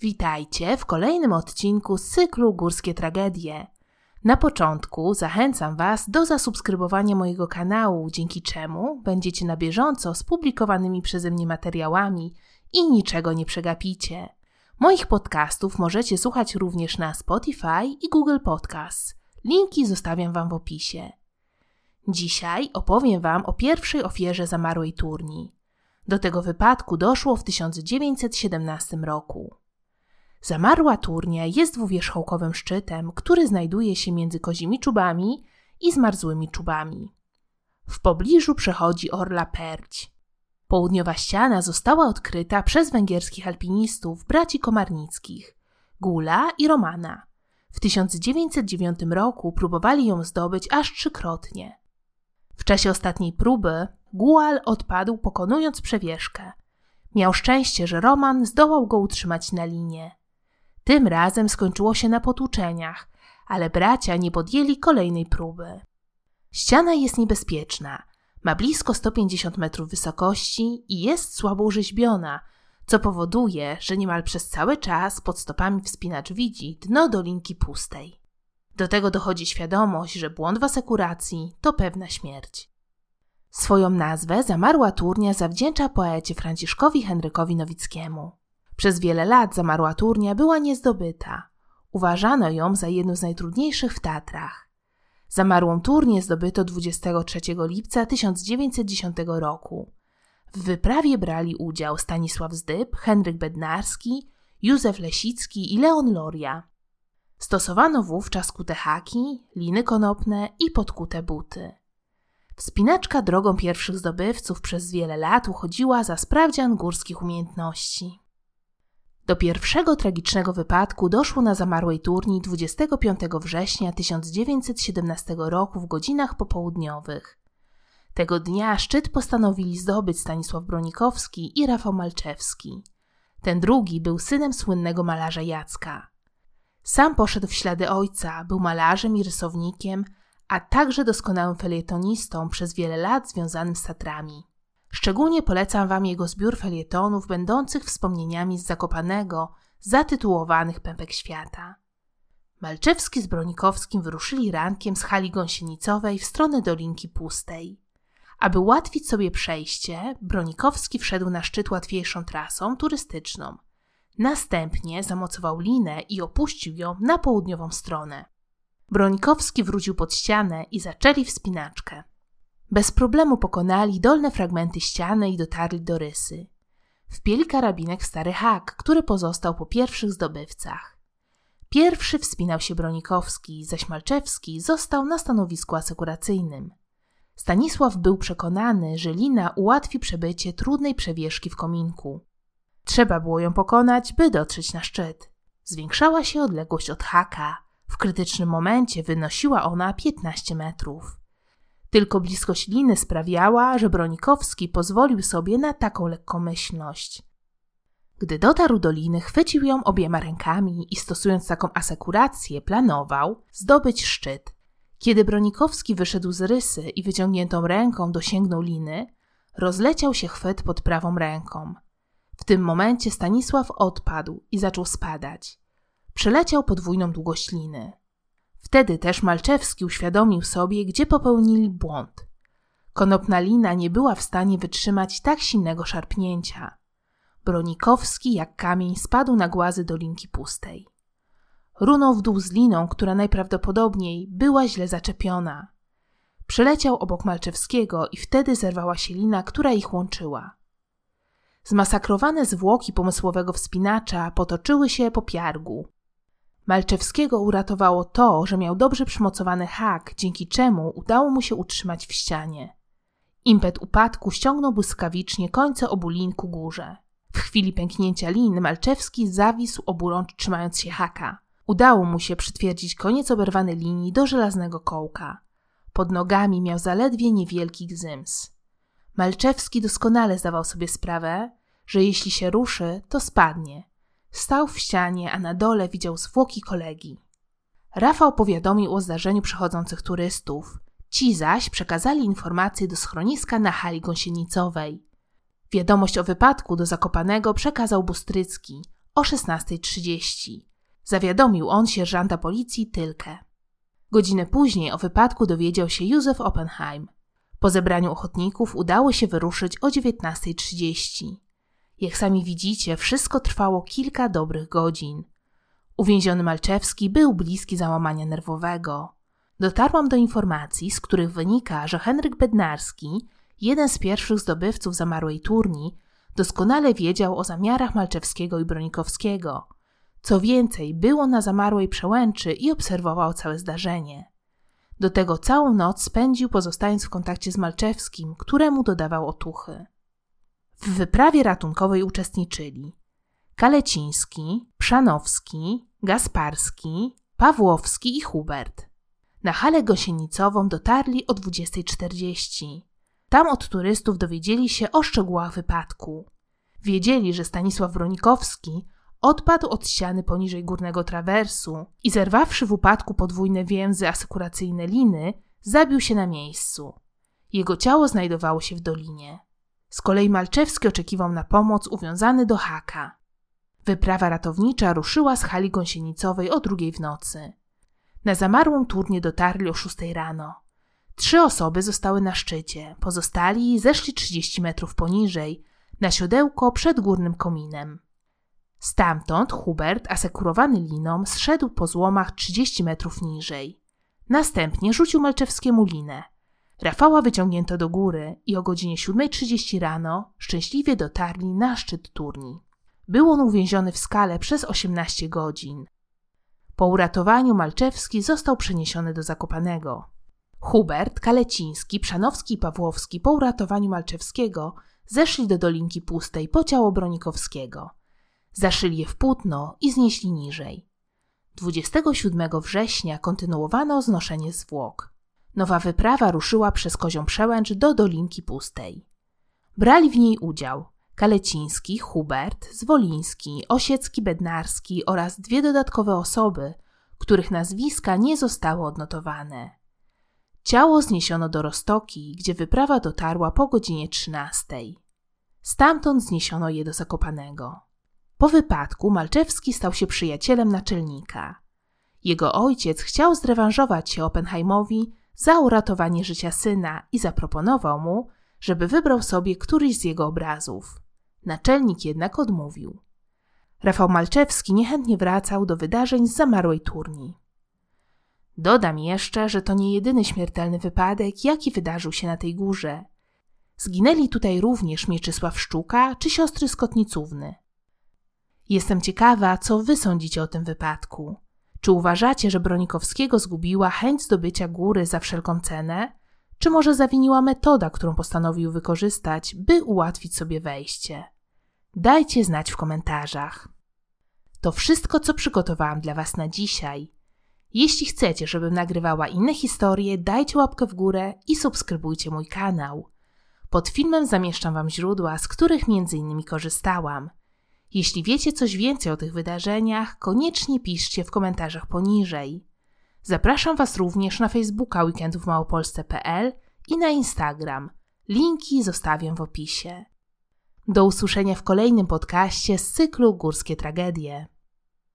Witajcie w kolejnym odcinku z cyklu Górskie Tragedie. Na początku zachęcam Was do zasubskrybowania mojego kanału, dzięki czemu będziecie na bieżąco z publikowanymi przeze mnie materiałami i niczego nie przegapicie. Moich podcastów możecie słuchać również na Spotify i Google Podcasts. Linki zostawiam Wam w opisie. Dzisiaj opowiem Wam o pierwszej ofierze zamarłej turni. Do tego wypadku doszło w 1917 roku. Zamarła turnia jest dwuwierzchołkowym szczytem, który znajduje się między kozimi czubami i zmarzłymi czubami. W pobliżu przechodzi Orla Perć. Południowa ściana została odkryta przez węgierskich alpinistów braci Komarnickich, Gula i Romana. W 1909 roku próbowali ją zdobyć aż trzykrotnie. W czasie ostatniej próby Gual odpadł pokonując przewieszkę. Miał szczęście, że Roman zdołał go utrzymać na linie. Tym razem skończyło się na potłuczeniach, ale bracia nie podjęli kolejnej próby. Ściana jest niebezpieczna. Ma blisko 150 metrów wysokości i jest słabo rzeźbiona, co powoduje, że niemal przez cały czas pod stopami wspinacz widzi dno dolinki pustej. Do tego dochodzi świadomość, że błąd w asekuracji to pewna śmierć. Swoją nazwę zamarła turnia zawdzięcza poecie Franciszkowi Henrykowi Nowickiemu. Przez wiele lat zamarła turnia była niezdobyta. Uważano ją za jedną z najtrudniejszych w Tatrach. Zamarłą turnię zdobyto 23 lipca 1910 roku. W wyprawie brali udział Stanisław Zdyb, Henryk Bednarski, Józef Lesicki i Leon Loria. Stosowano wówczas kute haki, liny konopne i podkute buty. Wspinaczka drogą pierwszych zdobywców przez wiele lat uchodziła za sprawdzian górskich umiejętności. Do pierwszego tragicznego wypadku doszło na zamarłej turni 25 września 1917 roku w godzinach popołudniowych. Tego dnia szczyt postanowili zdobyć Stanisław Bronikowski i Rafał Malczewski. Ten drugi był synem słynnego malarza Jacka. Sam poszedł w ślady ojca, był malarzem i rysownikiem, a także doskonałym felietonistą przez wiele lat związanym z Tatrami. Szczególnie polecam Wam jego zbiór felietonów będących wspomnieniami z Zakopanego, zatytułowanych Pępek Świata. Malczewski z Bronikowskim wyruszyli rankiem z hali gąsienicowej w stronę Dolinki Pustej. Aby ułatwić sobie przejście, Bronikowski wszedł na szczyt łatwiejszą trasą turystyczną. Następnie zamocował linę i opuścił ją na południową stronę. Bronikowski wrócił pod ścianę i zaczęli wspinaczkę. Bez problemu pokonali dolne fragmenty ściany i dotarli do rysy. Wpieli karabinek w stary hak, który pozostał po pierwszych zdobywcach. Pierwszy wspinał się Bronikowski, zaś Malczewski został na stanowisku asekuracyjnym. Stanisław był przekonany, że lina ułatwi przebycie trudnej przewieszki w kominku. Trzeba było ją pokonać, by dotrzeć na szczyt. Zwiększała się odległość od haka. W krytycznym momencie wynosiła ona 15 metrów. Tylko bliskość liny sprawiała, że Bronikowski pozwolił sobie na taką lekkomyślność. Gdy dotarł do liny, chwycił ją obiema rękami i stosując taką asekurację, planował zdobyć szczyt. Kiedy Bronikowski wyszedł z rysy i wyciągniętą ręką dosięgnął liny, rozleciał się chwyt pod prawą ręką. W tym momencie Stanisław odpadł i zaczął spadać. Przeleciał podwójną długość liny. Wtedy też Malczewski uświadomił sobie, gdzie popełnili błąd. Konopna lina nie była w stanie wytrzymać tak silnego szarpnięcia. Bronikowski jak kamień spadł na głazy dolinki pustej. Runął w dół z liną, która najprawdopodobniej była źle zaczepiona. Przeleciał obok Malczewskiego i wtedy zerwała się lina, która ich łączyła. Zmasakrowane zwłoki pomysłowego wspinacza potoczyły się po piargu. Malczewskiego uratowało to, że miał dobrze przymocowany hak, dzięki czemu udało mu się utrzymać w ścianie. Impet upadku ściągnął błyskawicznie końce obu lin ku górze. W chwili pęknięcia lin Malczewski zawisł oburącz trzymając się haka. Udało mu się przytwierdzić koniec oberwanej linii do żelaznego kołka. Pod nogami miał zaledwie niewielki gzyms. Malczewski doskonale zdawał sobie sprawę, że jeśli się ruszy, to spadnie, Stał w ścianie, a na dole widział zwłoki kolegi. Rafał powiadomił o zdarzeniu przychodzących turystów. Ci zaś przekazali informacje do schroniska na hali gąsienicowej. Wiadomość o wypadku do Zakopanego przekazał Bustrycki o 16.30. Zawiadomił on sierżanta policji Tylkę. Godzinę później o wypadku dowiedział się Józef Oppenheim. Po zebraniu ochotników udało się wyruszyć o 19.30. Jak sami widzicie, wszystko trwało kilka dobrych godzin. Uwięziony Malczewski był bliski załamania nerwowego. Dotarłam do informacji, z których wynika, że Henryk Bednarski, jeden z pierwszych zdobywców zamarłej turni, doskonale wiedział o zamiarach Malczewskiego i Bronikowskiego. Co więcej, było na zamarłej przełęczy i obserwował całe zdarzenie. Do tego całą noc spędził pozostając w kontakcie z Malczewskim, któremu dodawał otuchy. W wyprawie ratunkowej uczestniczyli Kaleciński, Przanowski, Gasparski, Pawłowski i Hubert. Na halę gosienicową dotarli o 20.40. Tam od turystów dowiedzieli się o szczegółach wypadku. Wiedzieli, że Stanisław Bronikowski odpadł od ściany poniżej górnego trawersu i zerwawszy w upadku podwójne więzy asekuracyjne liny, zabił się na miejscu. Jego ciało znajdowało się w dolinie. Z kolei Malczewski oczekiwał na pomoc uwiązany do haka. Wyprawa ratownicza ruszyła z hali gąsienicowej o drugiej w nocy. Na zamarłą turnię dotarli o szóstej rano. Trzy osoby zostały na szczycie, pozostali zeszli 30 metrów poniżej, na siodełko przed górnym kominem. Stamtąd Hubert, asekurowany liną, zszedł po złomach 30 metrów niżej. Następnie rzucił Malczewskiemu linę. Rafała wyciągnięto do góry i o godzinie 7.30 rano szczęśliwie dotarli na szczyt turni. Był on uwięziony w skale przez 18 godzin. Po uratowaniu Malczewski został przeniesiony do Zakopanego. Hubert, Kaleciński, Przanowski i Pawłowski po uratowaniu Malczewskiego zeszli do Dolinki Pustej po ciało Bronikowskiego. Zaszyli je w płótno i znieśli niżej. 27 września kontynuowano znoszenie zwłok. Nowa wyprawa ruszyła przez Kozią Przełęcz do Dolinki Pustej. Brali w niej udział Kaleciński, Hubert, Zwoliński, Osiecki, Bednarski oraz dwie dodatkowe osoby, których nazwiska nie zostały odnotowane. Ciało zniesiono do Rostoki, gdzie wyprawa dotarła po godzinie 13. Stamtąd zniesiono je do Zakopanego. Po wypadku Malczewski stał się przyjacielem naczelnika. Jego ojciec chciał zrewanżować się Oppenheimowi za uratowanie życia syna i zaproponował mu, żeby wybrał sobie któryś z jego obrazów. Naczelnik jednak odmówił. Rafał Malczewski niechętnie wracał do wydarzeń z zamarłej turni. Dodam jeszcze, że to nie jedyny śmiertelny wypadek, jaki wydarzył się na tej górze. Zginęli tutaj również Mieczysław Szczuka czy siostry Skotnicówny. Jestem ciekawa, co wy sądzicie o tym wypadku. Czy uważacie, że Bronikowskiego zgubiła chęć zdobycia góry za wszelką cenę? Czy może zawiniła metoda, którą postanowił wykorzystać, by ułatwić sobie wejście? Dajcie znać w komentarzach. To wszystko, co przygotowałam dla Was na dzisiaj. Jeśli chcecie, żebym nagrywała inne historie, dajcie łapkę w górę i subskrybujcie mój kanał. Pod filmem zamieszczam Wam źródła, z których m.in. korzystałam. Jeśli wiecie coś więcej o tych wydarzeniach, koniecznie piszcie w komentarzach poniżej. Zapraszam Was również na Facebooka weekendówmałopolsce.pl i na Instagram. Linki zostawiam w opisie. Do usłyszenia w kolejnym podcaście z cyklu Górskie Tragedie.